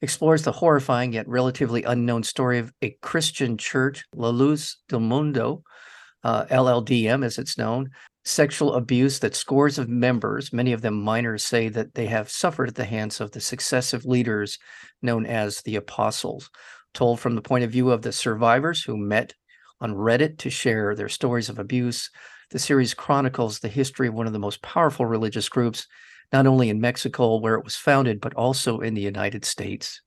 explores the horrifying yet relatively unknown story of a Christian church, La Luz del Mundo, uh, LLDM as it's known, sexual abuse that scores of members, many of them minors, say that they have suffered at the hands of the successive leaders known as the apostles. Told from the point of view of the survivors who met on Reddit to share their stories of abuse, the series chronicles the history of one of the most powerful religious groups not only in Mexico, where it was founded, but also in the United States.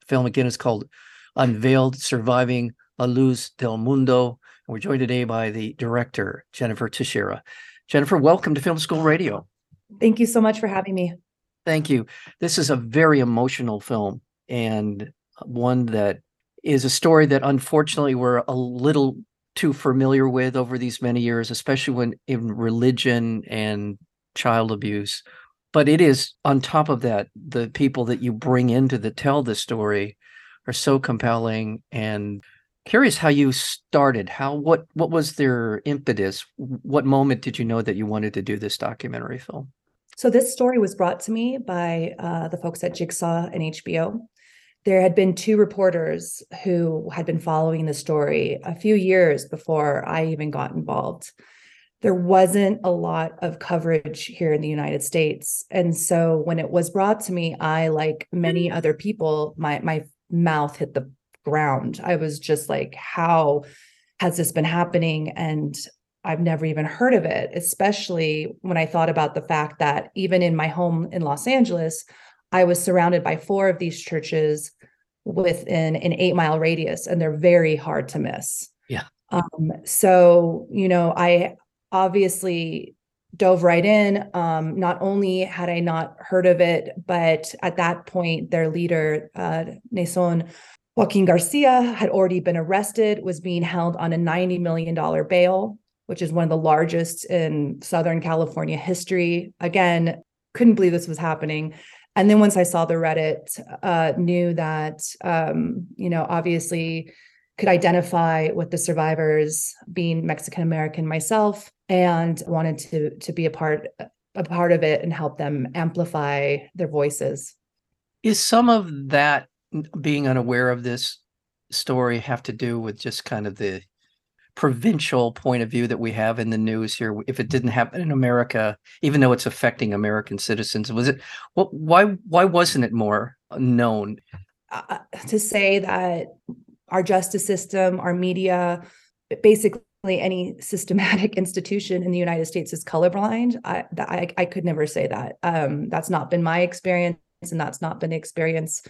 The film again is called Unveiled Surviving La Luz del Mundo. And we're joined today by the director, Jennifer Tiexiera. Jennifer, welcome to Film School Radio. Thank you so much for having me. Thank you. This is a very emotional film and one that is a story that unfortunately we're a little too familiar with over these many years, especially when in religion and child abuse but it is on top of that the people that you bring into the tell the story are so compelling and curious how you started. How what what was their impetus? What moment did you know that you wanted to do this documentary film? So this story was brought to me by uh, the folks at jigsaw and hbo there had been two reporters who had been following the story a few years before i even got involved there wasn't a lot of coverage here in the United States. And so when it was brought to me, I, like many other people, my my mouth hit the ground. I was just like, how has this been happening? And I've never even heard of it, especially when I thought about the fact that even in my home in Los Angeles, I was surrounded by four of these churches within an eight mile radius, and they're very hard to miss. Yeah. Um, so, you know, I obviously dove right in. Um, not only had I not heard of it, but at that point, their leader, uh, Naasón Joaquin Garcia, had already been arrested, was being held on a $90 million bail, which is one of the largest in Southern California history. Again, couldn't believe this was happening. And then once I saw the Reddit, uh, knew that, um, you know, obviously could identify with the survivors being Mexican American myself and wanted to to be a part a part of it and help them amplify their voices. Is some of that being unaware of this story have to do with just kind of the provincial point of view that we have in the news here if it didn't happen in america even though it's affecting american citizens was it what why why wasn't it more known uh, to say that our justice system our media basically any systematic institution in the United States is colorblind. I, I, I could never say that. Um, that's not been my experience, and that's not been the experience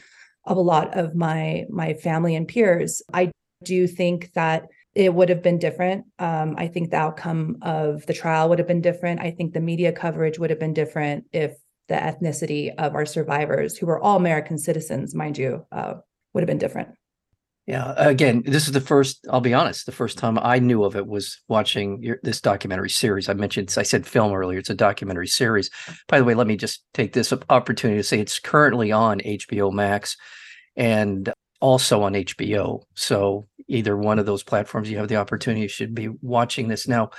of a lot of my my family and peers. I do think that it would have been different. Um, I think the outcome of the trial would have been different. I think the media coverage would have been different if the ethnicity of our survivors, who were all American citizens, mind you, uh, would have been different. Yeah. Again, this is the first, I'll be honest, the first time I knew of it was watching your, this documentary series. I mentioned, I said film earlier, it's a documentary series. By the way, let me just take this opportunity to say it's currently on HBO Max and also on HBO. So either one of those platforms, you have the opportunity, should be watching this. Now,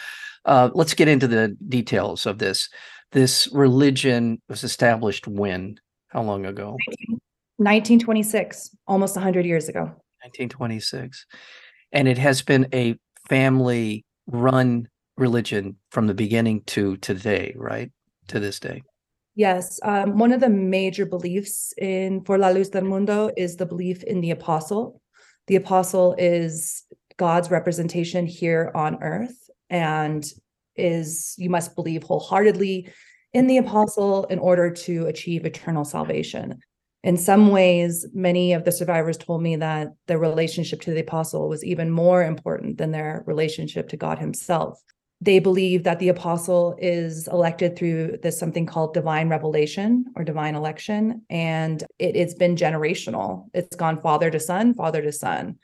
uh, let's get into the details of this. This religion was established when? How long ago? 1926, almost 100 years ago. 1926. And it has been a family run religion from the beginning to today, right? To this day. Yes. Um, one of the major beliefs in For la Luz del Mundo is the belief in the apostle. The apostle is God's representation here on earth and is, you must believe wholeheartedly in the apostle in order to achieve eternal salvation in some ways, many of the survivors told me that their relationship to the apostle was even more important than their relationship to God Himself. They believe that the apostle is elected through this something called divine revelation or divine election, and it, has been generational. It's gone father to son, father to son,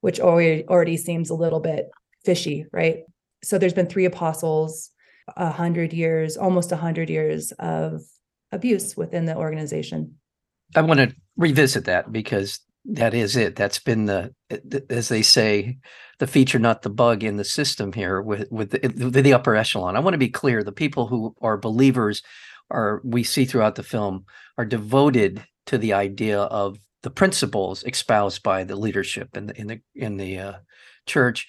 which already, already seems a little bit fishy, right? So there's been three apostles, a hundred years, almost a hundred years of abuse within the organization. I want to revisit that because that is it. That's been the, as they say, the feature, not the bug in the system here with with the, the upper echelon. I want to be clear: the people who are believers are we see throughout the film are devoted to the idea of the principles espoused by the leadership in the in the in the uh, church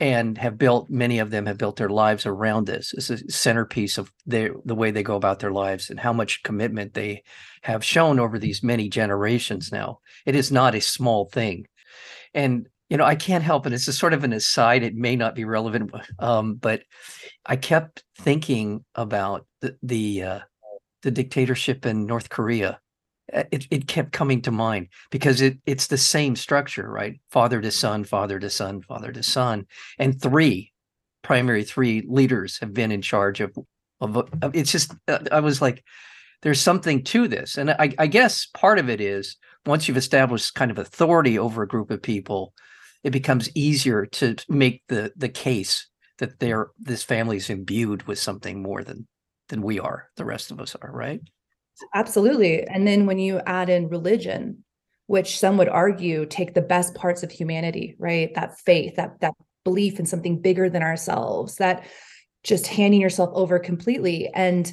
and have built many of them have built their lives around this. It's a centerpiece of their the way they go about their lives and how much commitment they have shown over these many generations now. It is not a small thing. And you know i can't help it. It's a sort of an aside. It may not be relevant um, but i kept thinking about the the, uh, the dictatorship in north korea it, it kept coming to mind because it it's the same structure, right? Father to son, father to son, father to son, and three primary three leaders have been in charge of of, of it's just uh, I was like, there's something to this, and I, I guess part of it is once you've established kind of authority over a group of people, it becomes easier to make the the case that they're this family is imbued with something more than than we are, the rest of us are, right? Absolutely. And then when you add in religion, which some would argue take the best parts of humanity, right? That faith, that that belief in something bigger than ourselves, that just handing yourself over completely and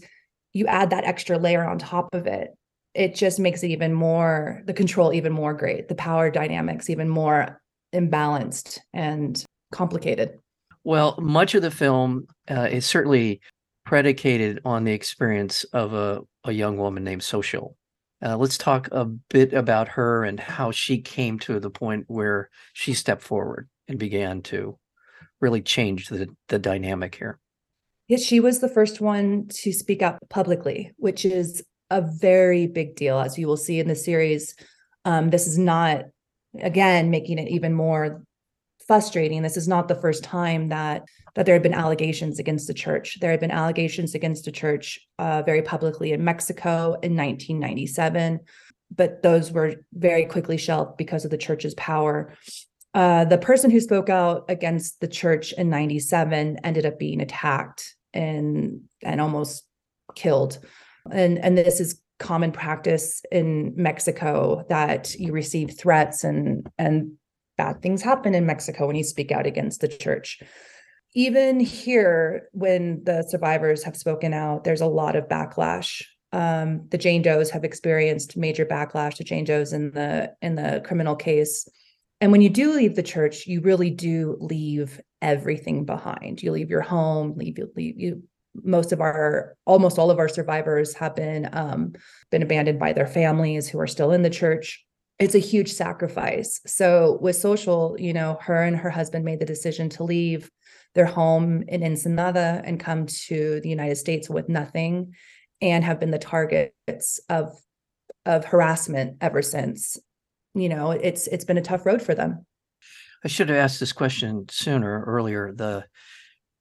you add that extra layer on top of it it just makes it even more the control even more great the power dynamics even more imbalanced and complicated well much of the film uh, is certainly predicated on the experience of a, a young woman named Sochil. Uh, let's talk a bit about her and how she came to the point where she stepped forward and began to really change the, the dynamic here. Yes, she was the first one to speak up publicly, which is a very big deal, as you will see in the series. Um, this is not, again, making it even more frustrating. This is not the first time that that there had been allegations against the church. There had been allegations against the church uh, very publicly in Mexico in 1997, but those were very quickly shelved because of the church's power. Uh, the person who spoke out against the church in 97 ended up being attacked and and almost killed. And and this is common practice in Mexico that you receive threats and and bad things happen in Mexico when you speak out against the church even here, when the survivors have spoken out, there's a lot of backlash. Um, the Jane Does have experienced major backlash. The Jane Does in the in the criminal case, and when you do leave the church, you really do leave everything behind. You leave your home, leave you leave you. Most of our, almost all of our survivors have been um, been abandoned by their families who are still in the church. It's a huge sacrifice. So with Sochil you know, her and her husband made the decision to leave their home in Ensenada and come to the United States with nothing and have been the targets of of harassment ever since. You know, it's it's been a tough road for them. I should have asked this question sooner earlier. The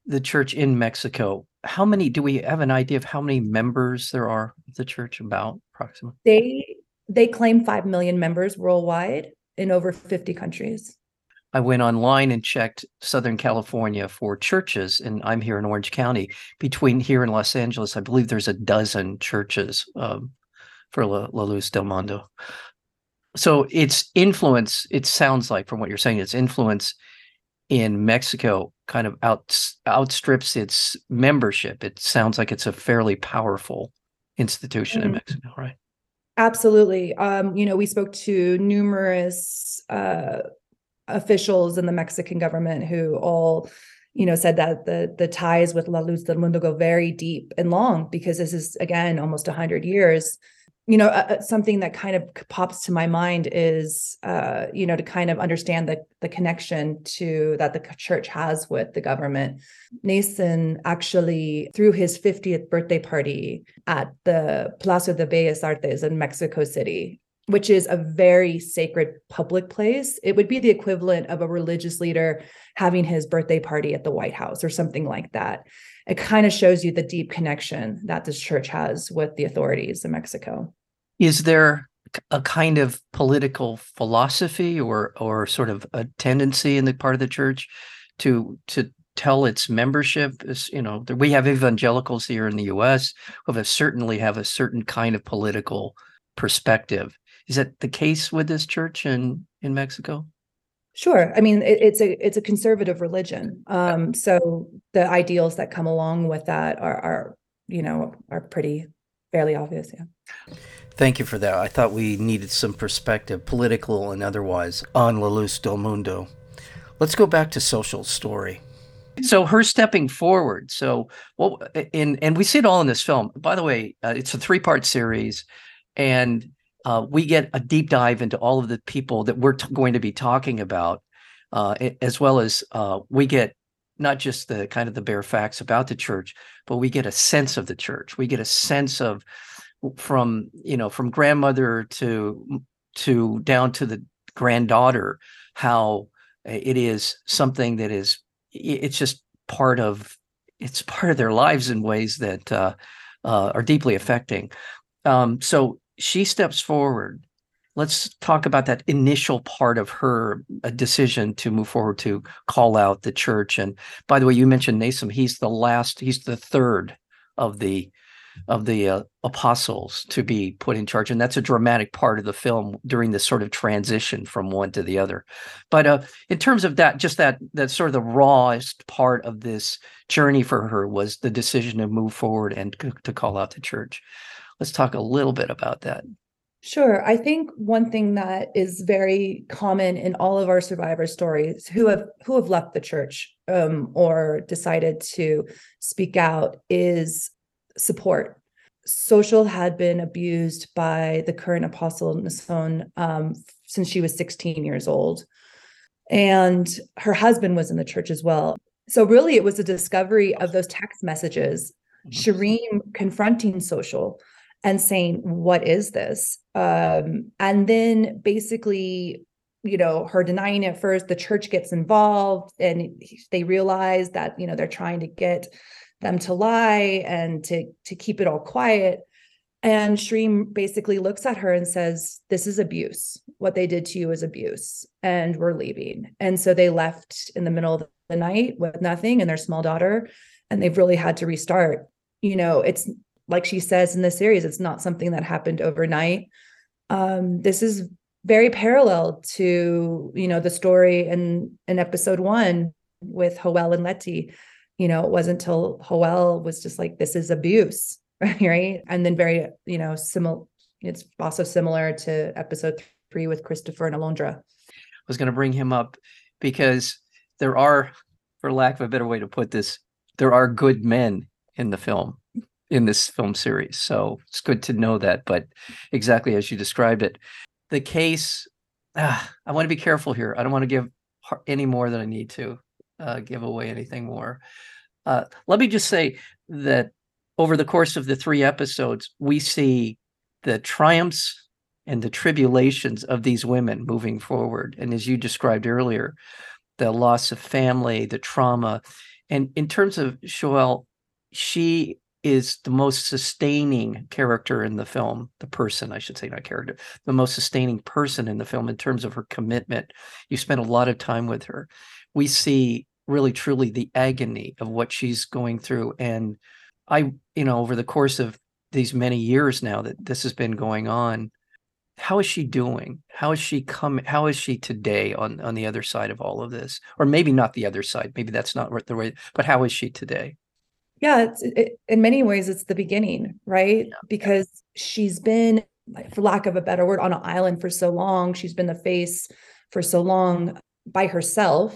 the church in Mexico, how many do we have an idea of how many members there are of the church about approximately? They they claim 5 million members worldwide in over 50 countries. I went online and checked Southern California for churches, and I'm here in Orange County. Between here and Los Angeles, I believe there's a dozen churches um, for La, La Luz del Mundo. So its influence, it sounds like from what you're saying, its influence in Mexico kind of out, outstrips its membership. It sounds like it's a fairly powerful institution mm-hmm. in Mexico, right? Absolutely. Um, you know, we spoke to numerous uh, officials in the Mexican government who all you know said that the the ties with La Luz del Mundo go very deep and long because this is again almost 100 years. You know uh, uh, something that kind of pops to my mind is uh, you know to kind of understand the the connection to that the church has with the government. Naasón actually threw his 50th birthday party at the Plaza de Bellas Artes in Mexico City which is a very sacred public place. It would be the equivalent of a religious leader having his birthday party at the White House or something like that. It kind of shows you the deep connection that this church has with the authorities in Mexico. Is there a kind of political philosophy or or sort of a tendency in the part of the church to to tell its membership is you know we have evangelicals here in the US who have certainly have a certain kind of political perspective is that the case with this church in in Mexico Sure. I mean, it, it's a it's a conservative religion. Um, so the ideals that come along with that are are you know are pretty fairly obvious. Yeah. Thank you for that. I thought we needed some perspective, political and otherwise, on La Luz del Mundo. Let's go back to Sochil story. So her stepping forward. So what? In and we see it all in this film. By the way, uh, it's a three part series, and uh, we get a deep dive into all of the people that we're t- going to be talking about, uh, as well as uh, we get not just the kind of the bare facts about the church, but we get a sense of the church. We get a sense of from you know from grandmother to to down to the granddaughter how it is something that is it's just part of it's part of their lives in ways that uh, uh, are deeply affecting. Um, so she steps forward. Let's talk about that initial part of her uh, decision to move forward to call out the church. And by the way, you mentioned Nassim. He's the last. He's the third of the of the uh, apostles to be put in charge and that's a dramatic part of the film during this sort of transition from one to the other but uh, in terms of that just that that sort of the rawest part of this journey for her was the decision to move forward and to call out the church let's talk a little bit about that Sure. I think one thing that is very common in all of our survivor stories who have who have left the church um, or decided to speak out is support. Sochil had been abused by the current apostle Naasón um, since she was 16 years old. And her husband was in the church as well. So, really, it was a discovery of those text messages, mm-hmm. Shireen confronting Sochil and saying, What is this? Um, and then basically, you know, her denying it first, the church gets involved and they realize that, you know, they're trying to get them to lie and to to keep it all quiet. And Shireen basically looks at her and says, This is abuse. What they did to you is abuse, and we're leaving. And so they left in the middle of the night with nothing and their small daughter, and they've really had to restart. You know, it's like she says in the series, it's not something that happened overnight. Um, this is very parallel to, you know, the story in in episode one with Joel and Letty you know, it wasn't until Joel was just like, this is abuse, right? And then very, you know, similar, it's also similar to episode three with Christopher and Alondra. I was going to bring him up because there are, for lack of a better way to put this, there are good men in the film, in this film series. So it's good to know that. But exactly as you described it, the case, ah, I want to be careful here. I don't want to give any more than I need to uh, give away anything more. Uh, let me just say that over the course of the three episodes, we see the triumphs and the tribulations of these women moving forward. And as you described earlier, the loss of family, the trauma. And in terms of Joelle, she is the most sustaining character in the film, the person, I should say, not character, the most sustaining person in the film in terms of her commitment. You spend a lot of time with her. We see really truly the agony of what she's going through and i you know over the course of these many years now that this has been going on how is she doing how is she coming how is she today on on the other side of all of this or maybe not the other side maybe that's not the way but how is she today yeah it's it, in many ways it's the beginning right? Yeah. because she's been for lack of a better word on an island for so long she's been the face for so long by herself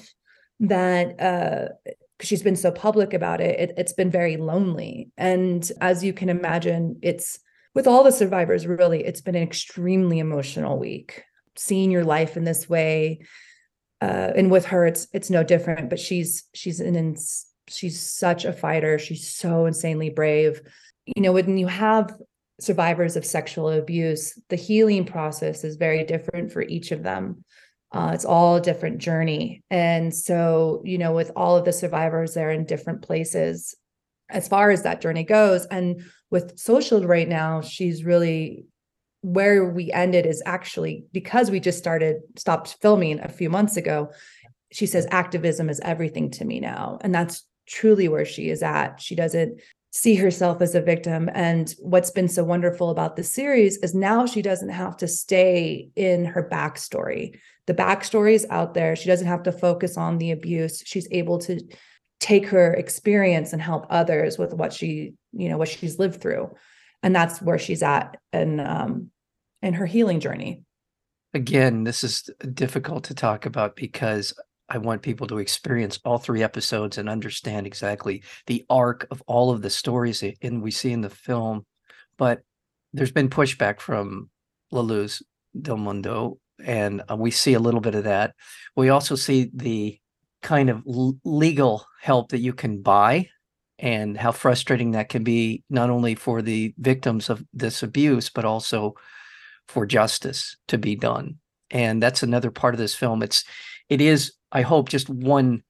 that uh she's been so public about it, it it's been very lonely. And as you can imagine it's with all the survivors really it's been an extremely emotional week. Seeing your life in this way uh, and with her it's it's no different but she's she's an she's such a fighter she's so insanely brave you know when you have survivors of sexual abuse the healing process is very different for each of them uh, it's all a different journey. And so, you know, with all of the survivors, they're in different places as far as that journey goes. And with Sochil right now, she's really where we ended is actually because we just started stopped filming a few months ago she says activism is everything to me now and that's truly where she is at. She doesn't see herself as a victim. And what's been so wonderful about the series is now she doesn't have to stay in her backstory. The backstory is out there. She doesn't have to focus on the abuse. She's able to take her experience and help others with what she you know what she's lived through. And that's where she's at and um in her healing journey. Again this is difficult to talk about because I want people to experience all three episodes and understand exactly the arc of all of the stories and we see in the film. But there's been pushback from La Luz del Mundo, and uh, we see a little bit of that. We also see the kind of legal help that you can buy and how frustrating that can be, not only for the victims of this abuse, but also for justice to be done. And that's another part of this film. It's it is I hope, just one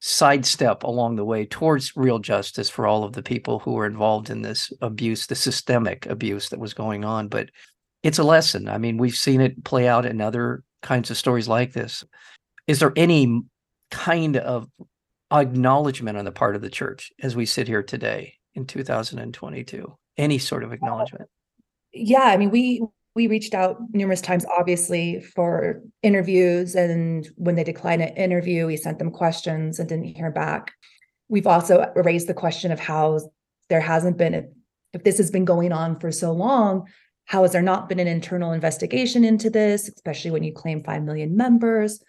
sidestep along the way towards real justice for all of the people who were involved in this abuse, the systemic abuse that was going on. But it's a lesson. I mean, we've seen it play out in other kinds of stories like this. Is there any kind of acknowledgement on the part of the church as we sit here today in 2022? Any sort of acknowledgement? Yeah, I mean, we we reached out numerous times, obviously, for interviews. And when they declined an interview, we sent them questions and didn't hear back. We've also raised the question of how there hasn't been, if this has been going on for so long, how has there not been an internal investigation into this, especially when you claim 5 million members?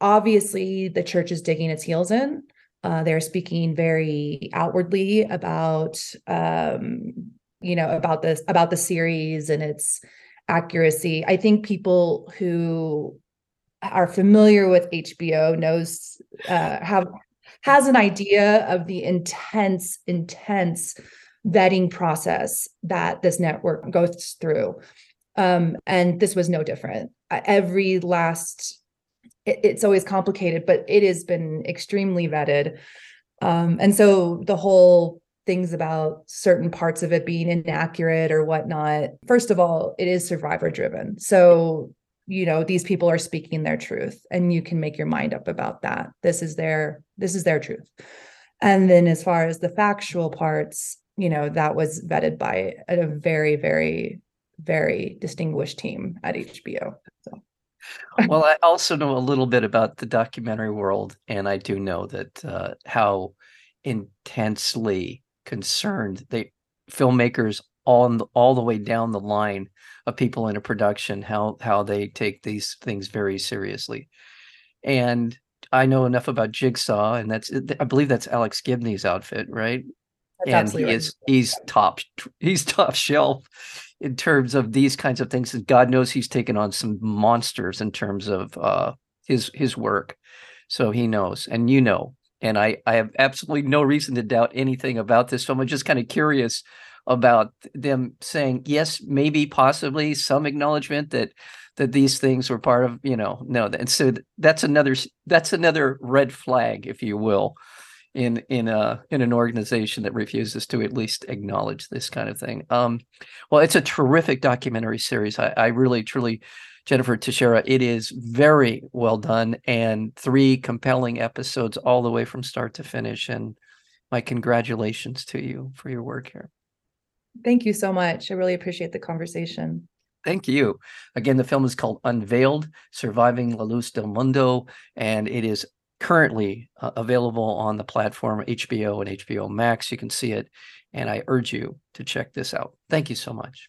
Obviously, the church is digging its heels in. Uh, they're speaking very outwardly about, um, you know, about this, about the series and its accuracy. I think people who are familiar with HBO knows uh, have has an idea of the intense, intense vetting process that this network goes through. Um, and this was no different. Every last, it, it's always complicated, but it has been extremely vetted. Um, and so the whole things about certain parts of it being inaccurate or whatnot. First of all, it is survivor driven. So, you know, these people are speaking their truth and you can make your mind up about that. This is their this is their truth. And then as far as the factual parts, you know, that was vetted by a very very very distinguished team at HBO. So well, I also know a little bit about the documentary world, and I do know that uh, how intensely concerned. They filmmakers on the, all the way down the line of people in a production how how they take these things very seriously. And I know enough about Jigsaw, and that's I believe that's Alex Gibney's outfit, right? That's and he is he's top he's top shelf in terms of these kinds of things. And God knows he's taken on some monsters in terms of uh, his his work. So he knows, and you know, and I, I have absolutely no reason to doubt anything about this film. I'm just kind of curious about them saying yes, maybe, possibly some acknowledgement that that these things were part of, you know, no. And so that's another that's another red flag, if you will, in in a in an organization that refuses to at least acknowledge this kind of thing. Um, well, it's a terrific documentary series. I, I really truly Jennifer Tiexiera. It is very well done and three compelling episodes all the way from start to finish. And my congratulations to you for your work here. Thank you so much. I really appreciate the conversation. Thank you. Again, the film is called Unveiled Surviving La Luz del Mundo, and it is currently uh, available on the platform HBO and HBO Max. You can see it, and I urge you to check this out. Thank you so much.